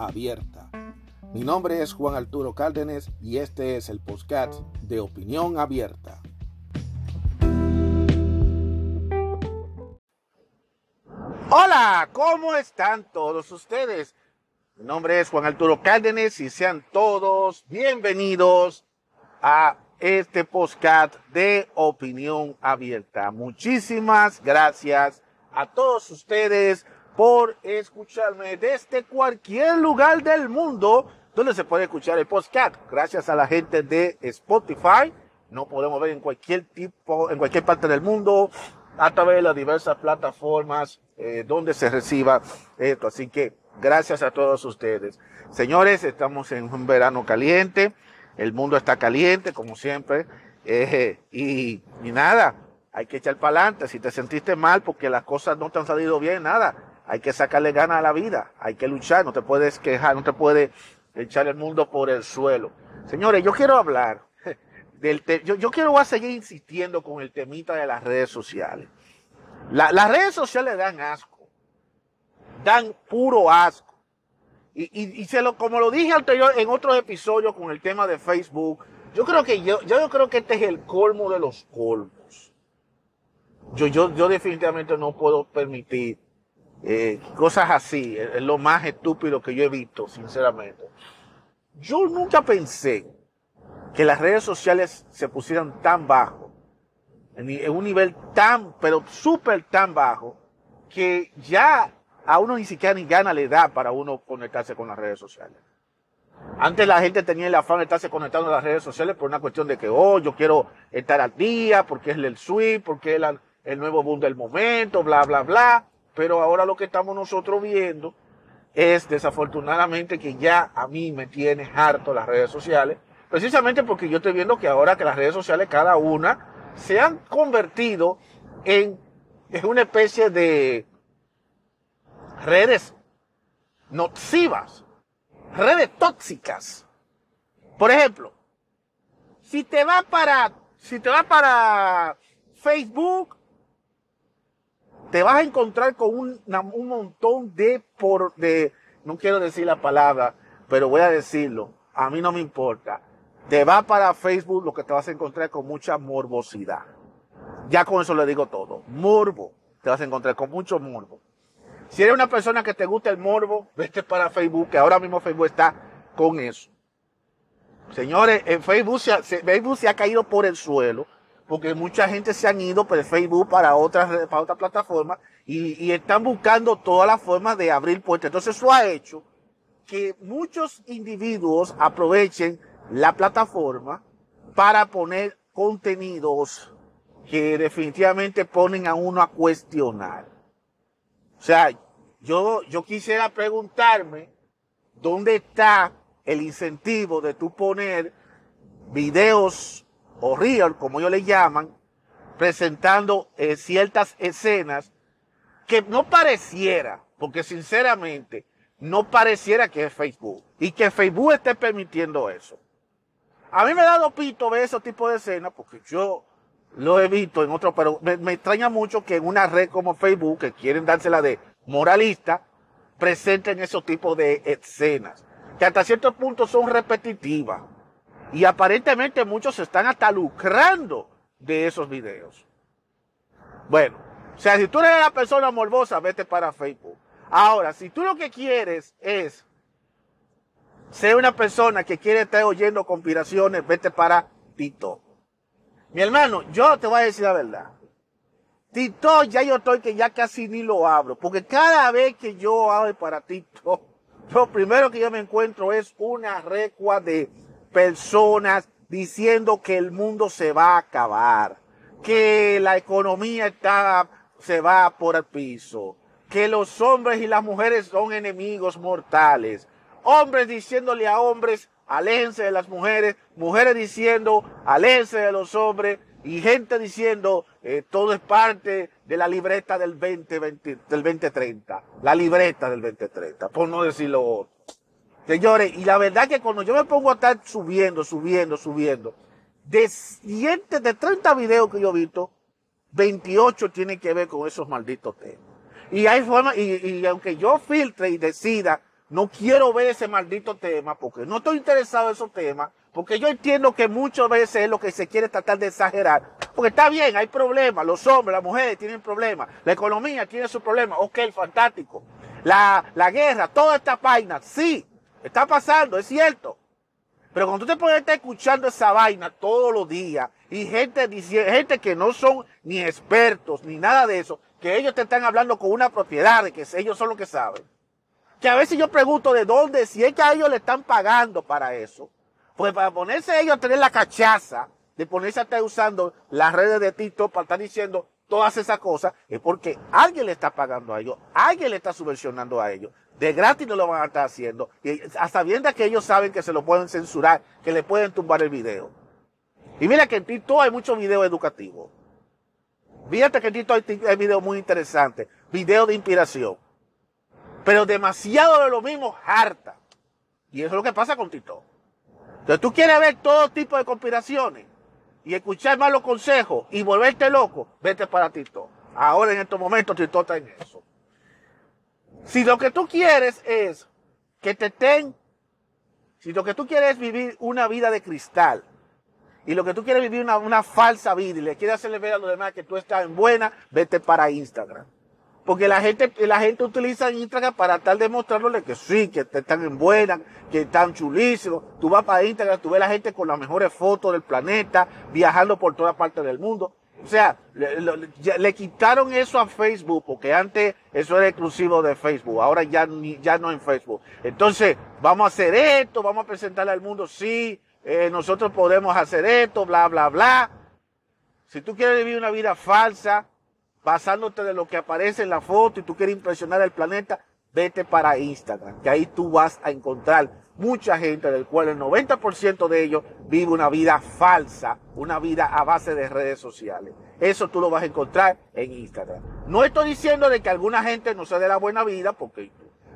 abierta. Mi nombre es Juan Arturo Cárdenas y este es el podcast de Opinión Abierta. Hola, ¿cómo están todos ustedes? Mi nombre es Juan Arturo Cárdenas y sean todos bienvenidos a este podcast de Opinión Abierta. Muchísimas gracias a todos ustedes por escucharme desde cualquier lugar del mundo donde se puede escuchar el podcast. Gracias a la gente de Spotify. No podemos ver en cualquier tipo, en cualquier parte del mundo, a través de las diversas plataformas eh, donde se reciba esto. Así que gracias a todos ustedes. Señores, estamos en un verano caliente. El mundo está caliente, como siempre. Eh, y, y nada, hay que echar para adelante. Si te sentiste mal porque las cosas no te han salido bien, nada hay que sacarle ganas a la vida, hay que luchar, no te puedes quejar, no te puede echar el mundo por el suelo. Señores, yo quiero hablar del yo, yo, quiero a seguir insistiendo con el temita de las redes sociales. las redes sociales dan asco, dan puro asco. Y, y, se lo, como lo dije anterior en otros episodios con el tema de Facebook, yo creo que yo, yo creo que este es el colmo de los colmos. Yo, yo, yo definitivamente no puedo permitir eh, cosas así, es lo más estúpido que yo he visto, sinceramente. Yo nunca pensé que las redes sociales se pusieran tan bajo, en, un nivel tan, pero súper tan bajo, que ya a uno ni siquiera ni gana le da para uno conectarse con las redes sociales. Antes la gente tenía el afán de estarse conectando a las redes sociales por una cuestión de que, oh, yo quiero estar al día, porque es el suite, porque es el nuevo boom del momento, bla, bla, bla. Pero ahora lo que estamos nosotros viendo es desafortunadamente que ya a mí me tiene harto las redes sociales, precisamente porque yo estoy viendo que ahora que las redes sociales cada una se han convertido en, una especie de redes nocivas, redes tóxicas. Por ejemplo, si te va para, si te va para Facebook, te vas a encontrar con un, montón de, por, de, no quiero decir la palabra, pero voy a decirlo, a mí no me importa. Te va para Facebook lo que te vas a encontrar con mucha morbosidad. Ya con eso le digo todo. Morbo. Te vas a encontrar con mucho morbo. Si eres una persona que te gusta el morbo, vete para Facebook, que ahora mismo Facebook está con eso. Señores, en Facebook Facebook se ha caído por el suelo porque mucha gente se han ido por Facebook para otras para otra plataforma y, están buscando todas las formas de abrir puertas. Entonces eso ha hecho que muchos individuos aprovechen la plataforma para poner contenidos que definitivamente ponen a uno a cuestionar. O sea, yo, yo quisiera preguntarme dónde está el incentivo de tú poner videos o real, como ellos le llaman, presentando eh, ciertas escenas que no pareciera, porque sinceramente no pareciera que es Facebook y que Facebook esté permitiendo eso. A mí me ha dado pito ver ese tipo de escenas porque yo lo he visto en otros, pero me, me, extraña mucho que en una red como Facebook, que quieren dársela de moralista, presenten esos tipos de escenas, que hasta cierto punto son repetitivas. Y aparentemente muchos se están hasta lucrando de esos videos. Bueno, o sea, si tú eres la persona morbosa, vete para Facebook. Ahora, si tú lo que quieres es ser una persona que quiere estar oyendo conspiraciones, vete para TikTok. Mi hermano, yo te voy a decir la verdad. TikTok ya yo estoy que ya casi ni lo abro, porque cada vez que yo abro para TikTok, lo primero que yo me encuentro es una recua de personas diciendo que el mundo se va a acabar, que la economía está, se va por el piso, que los hombres y las mujeres son enemigos mortales. hombres diciéndole a hombres, aléjense de las mujeres, mujeres diciendo, aléjense de los hombres, y gente diciendo, eh, todo es parte de la libreta del 2020, del 2030, la libreta del 2030, por no decirlo otro. Señores, y la verdad que cuando yo me pongo a estar subiendo, subiendo, subiendo, de cientos de 30 videos que yo he visto, 28 tienen que ver con esos malditos temas. Y hay forma, y, y aunque yo filtre y decida, no quiero ver ese maldito tema, porque no estoy interesado en esos temas, porque yo entiendo que muchas veces es lo que se quiere tratar de exagerar. Porque está bien, hay problemas, los hombres, las mujeres tienen problemas, la economía tiene sus problemas, ok, fantástico. La, la guerra, toda esta vaina, sí, está pasando, es cierto. Pero cuando tú te pones a escuchando esa vaina todos los días y gente, gente que no son ni expertos ni nada de eso, que ellos te están hablando con una propiedad de que ellos son los que saben. Que a veces yo pregunto de dónde, si es que a ellos le están pagando para eso. Pues para ponerse ellos a tener la cachaza de ponerse a estar usando las redes de TikTok para estar diciendo todas esas cosas, es porque alguien le está pagando a ellos, alguien le está subvencionando a ellos. De gratis no lo van a estar haciendo. Y a sabiendas que ellos saben que se lo pueden censurar, que le pueden tumbar el video. Y mira que en TikTok hay muchos videos educativos. Fíjate que en TikTok hay videos muy interesantes, videos de inspiración. Pero demasiado de lo mismo harta. Y eso es lo que pasa con TikTok. Entonces tú quieres ver todo tipo de conspiraciones y escuchar malos consejos y volverte loco, vete para TikTok. Ahora en estos momentos TikTok está en eso. Si lo que tú quieres es que te estén, si lo que tú quieres es vivir una vida de cristal, y lo que tú quieres vivir una, falsa vida y le quieres hacerle ver a los demás que tú estás en buena, vete para Instagram. Porque la gente, la gente utiliza Instagram para tal demostrarle que sí, que están en buena, que están chulísimos. Tú vas para Instagram, tú ves a la gente con las mejores fotos del planeta, viajando por toda parte del mundo. O sea, le, quitaron eso a Facebook, porque antes eso era exclusivo de Facebook, ahora ya, ya no en Facebook. Entonces, vamos a hacer esto, vamos a presentarle al mundo, sí, eh, nosotros podemos hacer esto, bla, bla, bla. Si tú quieres vivir una vida falsa, basándote de lo que aparece en la foto y tú quieres impresionar al planeta, vete para Instagram, que ahí tú vas a encontrar mucha gente del cual el 90% de ellos vive una vida falsa, una vida a base de redes sociales. Eso tú lo vas a encontrar en Instagram. No estoy diciendo de que alguna gente no se dé la buena vida, porque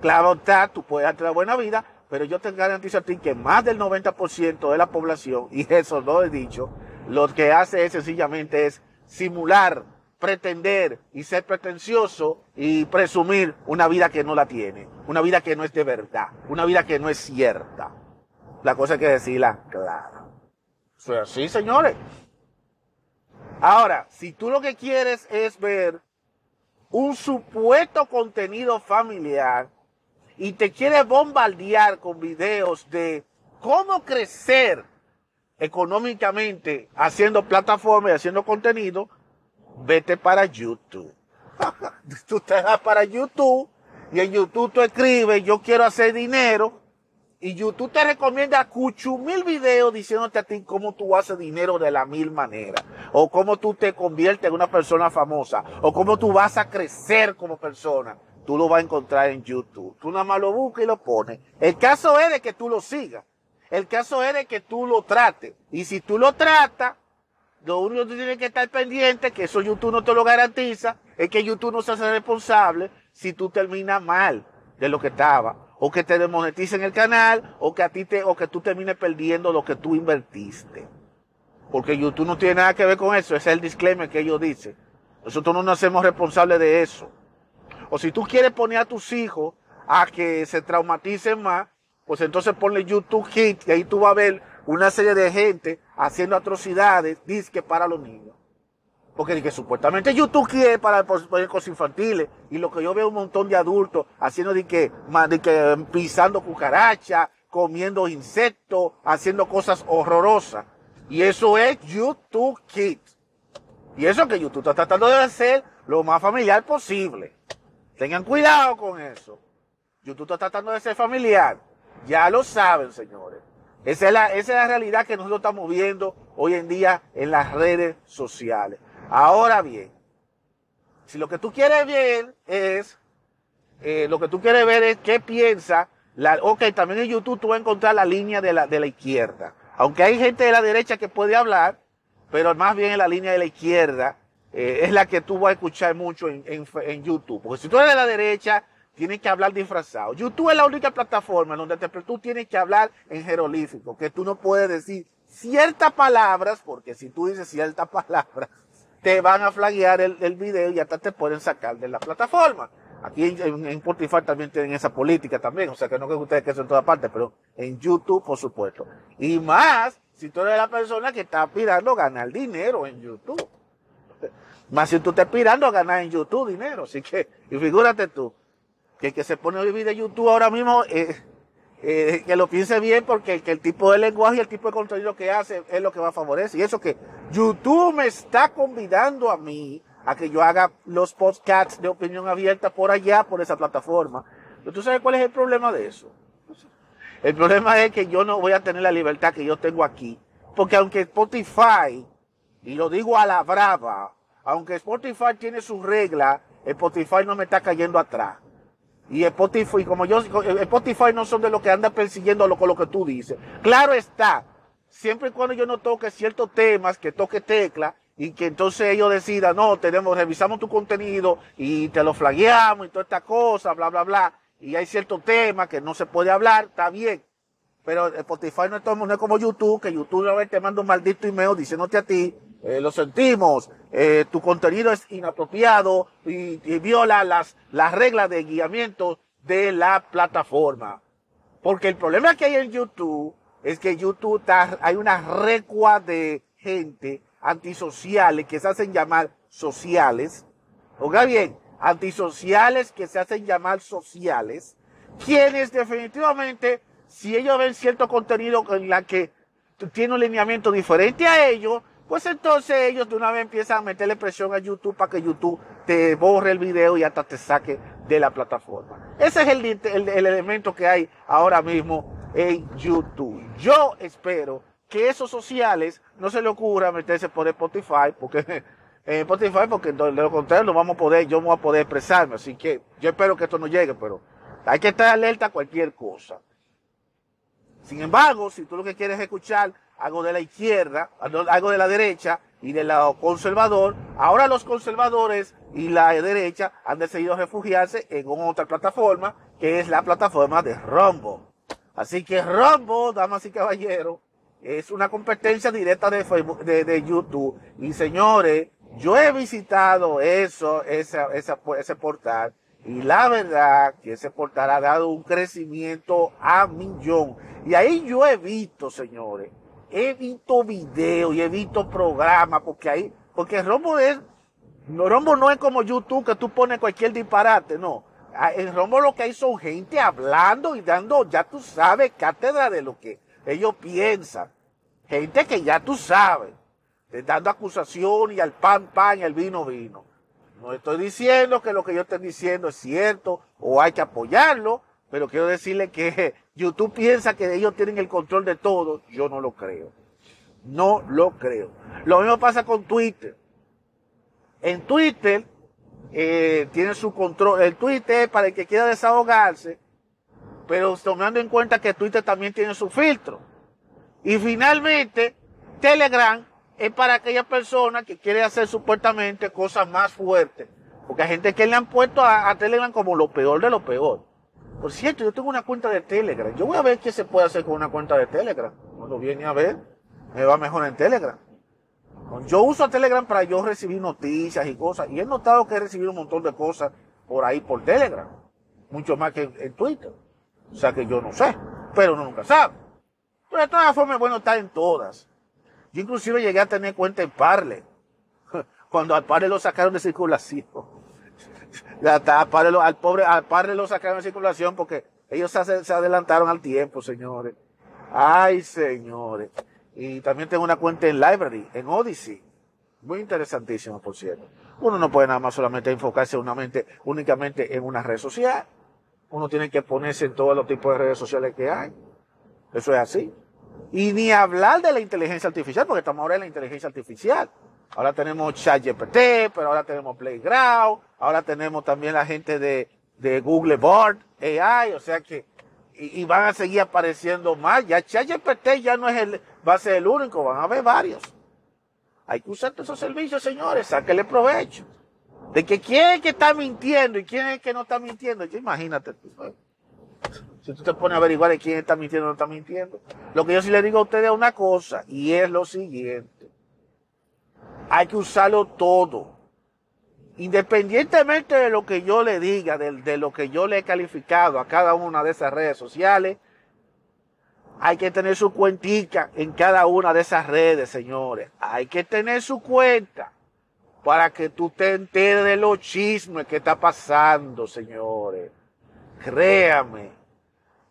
claro está, tú puedes darte la buena vida, pero yo te garantizo a ti que más del 90% de la población, y eso lo he dicho, lo que hace es sencillamente es simular pretender y ser pretencioso y presumir una vida que no la tiene, una vida que no es de verdad, una vida que no es cierta. La cosa hay que decirla clara. Sí, señores. Ahora, si tú lo que quieres es ver un supuesto contenido familiar y te quieres bombardear con videos de cómo crecer económicamente haciendo plataformas y haciendo contenido, vete para YouTube. tú te vas para YouTube y en YouTube tú escribes, yo quiero hacer dinero. Y YouTube te recomienda cuchu mil videos diciéndote a ti cómo tú haces dinero de la mil manera. O cómo tú te conviertes en una persona famosa. O cómo tú vas a crecer como persona. Tú lo vas a encontrar en YouTube. Tú nada más lo buscas y lo pones. El caso es de que tú lo sigas. El caso es de que tú lo trates. Y si tú lo tratas, lo único que tú tienes que estar pendiente, que eso YouTube no te lo garantiza, es que YouTube no se hace responsable si tú terminas mal de lo que estaba. O que te desmoneticen el canal, o que a ti te, o que tú termines perdiendo lo que tú invertiste. Porque YouTube no tiene nada que ver con eso, ese es el disclaimer que ellos dicen. Nosotros no nos hacemos responsables de eso. O si tú quieres poner a tus hijos a que se traumaticen más, pues entonces ponle YouTube Hit y ahí tú vas a ver una serie de gente haciendo atrocidades, disque para los niños. Porque que supuestamente YouTube quiere para cosas infantiles. Y lo que yo veo un montón de adultos haciendo de que pisando cucaracha, comiendo insectos, haciendo cosas horrorosas. Y eso es YouTube Kids. Y eso que YouTube está tratando de hacer lo más familiar posible. Tengan cuidado con eso. YouTube está tratando de ser familiar. Ya lo saben, señores. Esa es, la, realidad que nosotros estamos viendo hoy en día en las redes sociales. Ahora bien, si lo que tú quieres ver es, eh, lo que tú quieres ver es qué piensa La, ok, también en YouTube tú vas a encontrar la línea de la, de la izquierda. Aunque hay gente de la derecha que puede hablar, pero más bien en la línea de la izquierda eh, es la que tú vas a escuchar mucho en, en, en, YouTube. Porque si tú eres de la derecha, tienes que hablar disfrazado. YouTube es la única plataforma donde te, tú tienes que hablar en jeroglífico, que tú no puedes decir ciertas palabras, porque si tú dices ciertas palabras, te van a flaguear el, el video y hasta te pueden sacar de la plataforma. Aquí en, en, Spotify también tienen esa política también, o sea que no que ustedes que eso en todas partes, pero en YouTube, por supuesto. Y más, si tú eres la persona que está aspirando a ganar dinero en YouTube. Más si tú estás aspirando a ganar en YouTube dinero, así que, y figúrate tú, que el que se pone a vivir de YouTube ahora mismo, eh, eh, que lo piense bien porque que el tipo de lenguaje y el tipo de contenido que hace es lo que va a favorecer. Y eso que YouTube me está convidando a mí a que yo haga los podcasts de opinión abierta por allá, por esa plataforma. Pero tú sabes cuál es el problema de eso. El problema es que yo no voy a tener la libertad que yo tengo aquí. Porque aunque Spotify, y lo digo a la brava, aunque Spotify tiene sus reglas, Spotify no me está cayendo atrás. Y Spotify, como yo, Spotify no son de los que andan persiguiendo lo, con lo que tú dices. Claro está, siempre y cuando yo no toque ciertos temas, que toque tecla, y que entonces ellos decidan, no, tenemos, revisamos tu contenido y te lo flagueamos y toda esta cosa, bla, bla, bla, y hay ciertos temas que no se puede hablar, está bien. Pero Spotify no es, todo, no es como YouTube, que YouTube a vez te manda un maldito email diciéndote a ti, eh, lo sentimos, eh, tu contenido es inapropiado y, viola las, las reglas de guiamiento de la plataforma. Porque el problema que hay en YouTube es que YouTube está, hay una recua de gente antisociales que se hacen llamar sociales. Oiga bien, antisociales que se hacen llamar sociales, quienes definitivamente, si ellos ven cierto contenido en la que tiene un lineamiento diferente a ellos, pues entonces ellos de una vez empiezan a meterle presión a YouTube para que YouTube te borre el video y hasta te saque de la plataforma. Ese es el, el, el elemento que hay ahora mismo en YouTube. Yo espero que esos sociales no se le ocurra meterse por Spotify, porque en Spotify, porque de lo contrario no vamos a poder, yo no voy a poder expresarme, así que yo espero que esto no llegue, pero hay que estar alerta a cualquier cosa. Sin embargo, si tú lo que quieres es escuchar algo de la izquierda, algo de la derecha y de lado conservador, ahora los conservadores y la derecha han decidido refugiarse en otra plataforma, que es la plataforma de Rumble. Así que Rumble, damas y caballeros, es una competencia directa de de, YouTube. Y señores, yo he visitado eso, esa, ese portal. Y la verdad que ese portal ha dado un crecimiento a millón. Y ahí yo he visto, señores, he visto videos y he visto programas, porque ahí, porque Rombo es, no, Rombo no es como YouTube que tú pones cualquier disparate, no. Ah, en Rombo lo que hay son gente hablando y dando, ya tú sabes, cátedra de lo que ellos piensan. Gente que ya tú sabes, dando acusación y al pan, pan y al vino, vino. No estoy diciendo que lo que yo estoy diciendo es cierto o hay que apoyarlo, pero quiero decirle que YouTube piensa que ellos tienen el control de todo. Yo no lo creo. No lo creo. Lo mismo pasa con Twitter. En Twitter eh, tiene su control. El Twitter es para el que quiera desahogarse, pero tomando en cuenta que Twitter también tiene su filtro. Y finalmente, Telegram es para aquellas personas que quieren hacer supuestamente cosas más fuertes. Porque hay gente que le han puesto a, a, Telegram como lo peor de lo peor. Por cierto, yo tengo una cuenta de Telegram. Yo voy a ver qué se puede hacer con una cuenta de Telegram. Cuando viene a ver, me va mejor en Telegram. Yo uso Telegram para yo recibir noticias y cosas. Y he notado que he recibido un montón de cosas por ahí por Telegram. Mucho más que en Twitter. O sea que yo no sé. Pero uno nunca sabe. Pero de todas formas, bueno, está en todas. Yo inclusive llegué a tener cuenta en Parle. Cuando al Parle lo sacaron de circulación. Parle, al pobre, al Parle lo sacaron de circulación porque ellos se, se adelantaron al tiempo, señores. Ay, señores. Y también tengo una cuenta en Library, en Odyssey. Muy interesantísimo, por cierto. Uno no puede nada más solamente enfocarse únicamente en una red social. Uno tiene que ponerse en todos los tipos de redes sociales que hay. Eso es así. Y ni hablar de la inteligencia artificial, porque estamos ahora en la inteligencia artificial. Ahora tenemos ChatGPT, pero ahora tenemos Playground, ahora tenemos también la gente de, de Google Board AI, o sea que y, van a seguir apareciendo más. Ya ChatGPT ya no es el, va a ser el único, van a haber varios. Hay que usar todos esos servicios, señores, sáquenle provecho. De que quién es que está mintiendo y quién es que no está mintiendo. imagínate Si tú te pones a averiguar de quién está mintiendo o no está mintiendo. Lo que yo sí le digo a ustedes es una cosa, y es lo siguiente. Hay que usarlo todo independientemente de lo que yo le diga, de, lo que yo le he calificado a cada una de esas redes sociales, hay que tener su cuentica en cada una de esas redes, señores. Hay que tener su cuenta para que tú te enteres de los chismes que está pasando, señores. Créame.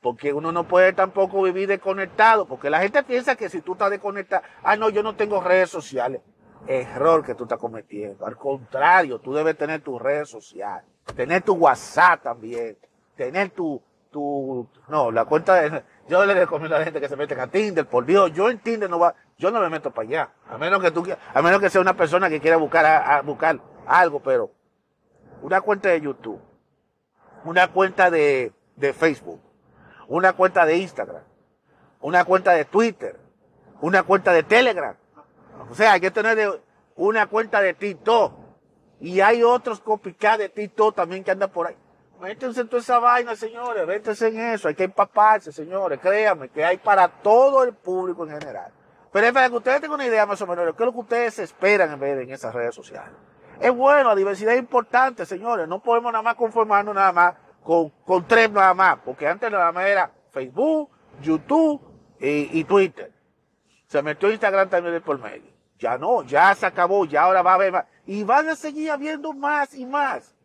Porque uno no puede tampoco vivir desconectado, porque la gente piensa que si tú estás desconectado, ah, no, yo no tengo redes sociales error que tú estás cometiendo. Al contrario, tú debes tener tus redes sociales, tener tu WhatsApp también, tener tu, tu, no, la cuenta de, yo le recomiendo a la gente que se meten a Tinder, por Dios, yo en Tinder no va, yo no me meto para allá, a menos que tú, a menos que sea una persona que quiera buscar, buscar algo, pero una cuenta de YouTube, una cuenta de, de Facebook, una cuenta de Instagram, una cuenta de Twitter, una cuenta de Telegram, o sea, hay que tener una cuenta de TikTok. Y hay otros copycat de TikTok también que andan por ahí. Métense en toda esa vaina, señores. Métense en eso. Hay que empaparse, señores. Créanme que hay para todo el público en general. Pero es para que ustedes tengan una idea más o menos de qué es lo que ustedes esperan en ver en esas redes sociales. Es bueno, la diversidad es importante, señores. No podemos nada más conformarnos nada más con, con tres nada más. Porque antes nada más era Facebook, YouTube y, y Twitter. Se metió Instagram también por medio. Ya no, ya se acabó, ya ahora va a haber más. Y van a seguir habiendo más y más.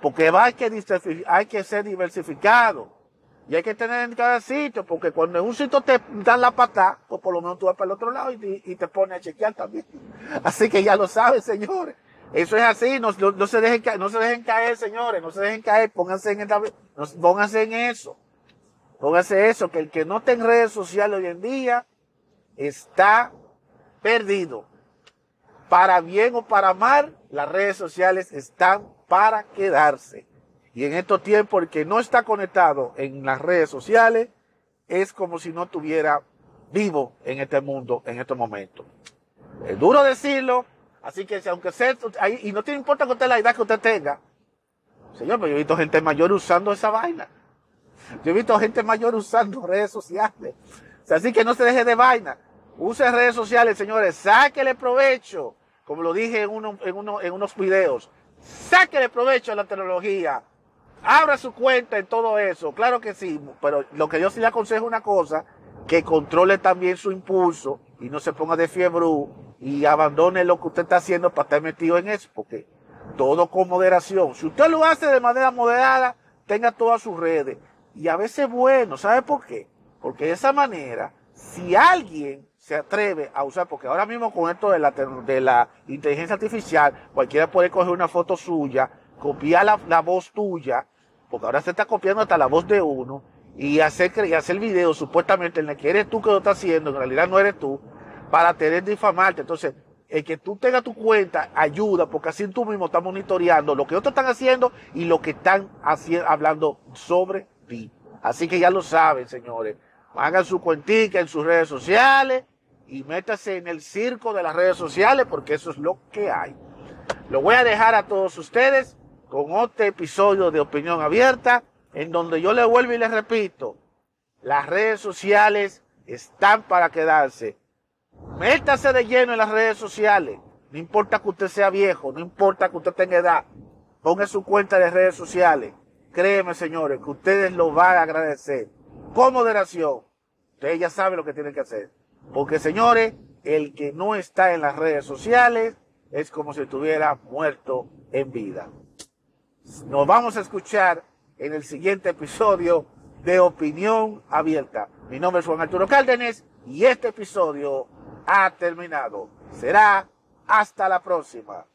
Porque hay, que, hay que ser diversificado. Y hay que tener en cada sitio, porque cuando en un sitio te dan la pata, pues por lo menos tú vas para el otro lado y, y te pones a chequear también. Así que ya lo saben, señores. Eso es así, no, no, se dejen, no se dejen caer, señores, no se dejen caer, pónganse en, esta, pónganse en eso. Pónganse eso, que el que no tenga redes sociales hoy en día está perdido. Para bien o para mal, las redes sociales están para quedarse. Y en estos tiempos, el que no está conectado en las redes sociales es como si no estuviera vivo en este mundo, en estos momentos. Es duro decirlo, así que aunque sea, y no te importa que usted la edad que usted tenga, señor, pero yo he visto gente mayor usando esa vaina. Yo he visto gente mayor usando redes sociales. así que no se deje de vaina. Use redes sociales, señores. Sáquele provecho. Como lo dije en, uno, en, uno, en unos videos. Sáquele provecho a la tecnología. Abra su cuenta en todo eso. Claro que sí. Pero lo que yo sí le aconsejo es una cosa. Que controle también su impulso. Y no se ponga de fiebre. Y abandone lo que usted está haciendo para estar metido en eso. Porque todo con moderación. Si usted lo hace de manera moderada, tenga todas sus redes. Y a veces bueno. ¿Sabe por qué? Porque de esa manera, si alguien se atreve a usar, porque ahora mismo con esto de la, de la inteligencia artificial, cualquiera puede coger una foto suya, copiar la, voz tuya, porque ahora se está copiando hasta la voz de uno, y hacer, y hacer video supuestamente en el que eres tú que lo estás haciendo, en realidad no eres tú, para tener difamarte. Entonces, el que tú tengas tu cuenta ayuda, porque así tú mismo estás monitoreando lo que otros están haciendo y lo que están haciendo, hablando sobre ti. Así que ya lo saben, señores. Hagan su cuentica en sus redes sociales y métase en el circo de las redes sociales porque eso es lo que hay. Lo voy a dejar a todos ustedes con otro episodio de Opinión Abierta en donde yo le vuelvo y le repito, las redes sociales están para quedarse. Métase de lleno en las redes sociales. No importa que usted sea viejo, no importa que usted tenga edad. Ponga su cuenta de redes sociales. Créeme, señores, que ustedes lo van a agradecer. Con moderación. Ustedes ya saben lo que tienen que hacer. Porque señores, el que no está en las redes sociales es como si estuviera muerto en vida. Nos vamos a escuchar en el siguiente episodio de Opinión Abierta. Mi nombre es Juan Arturo Cárdenas y este episodio ha terminado. Será hasta la próxima.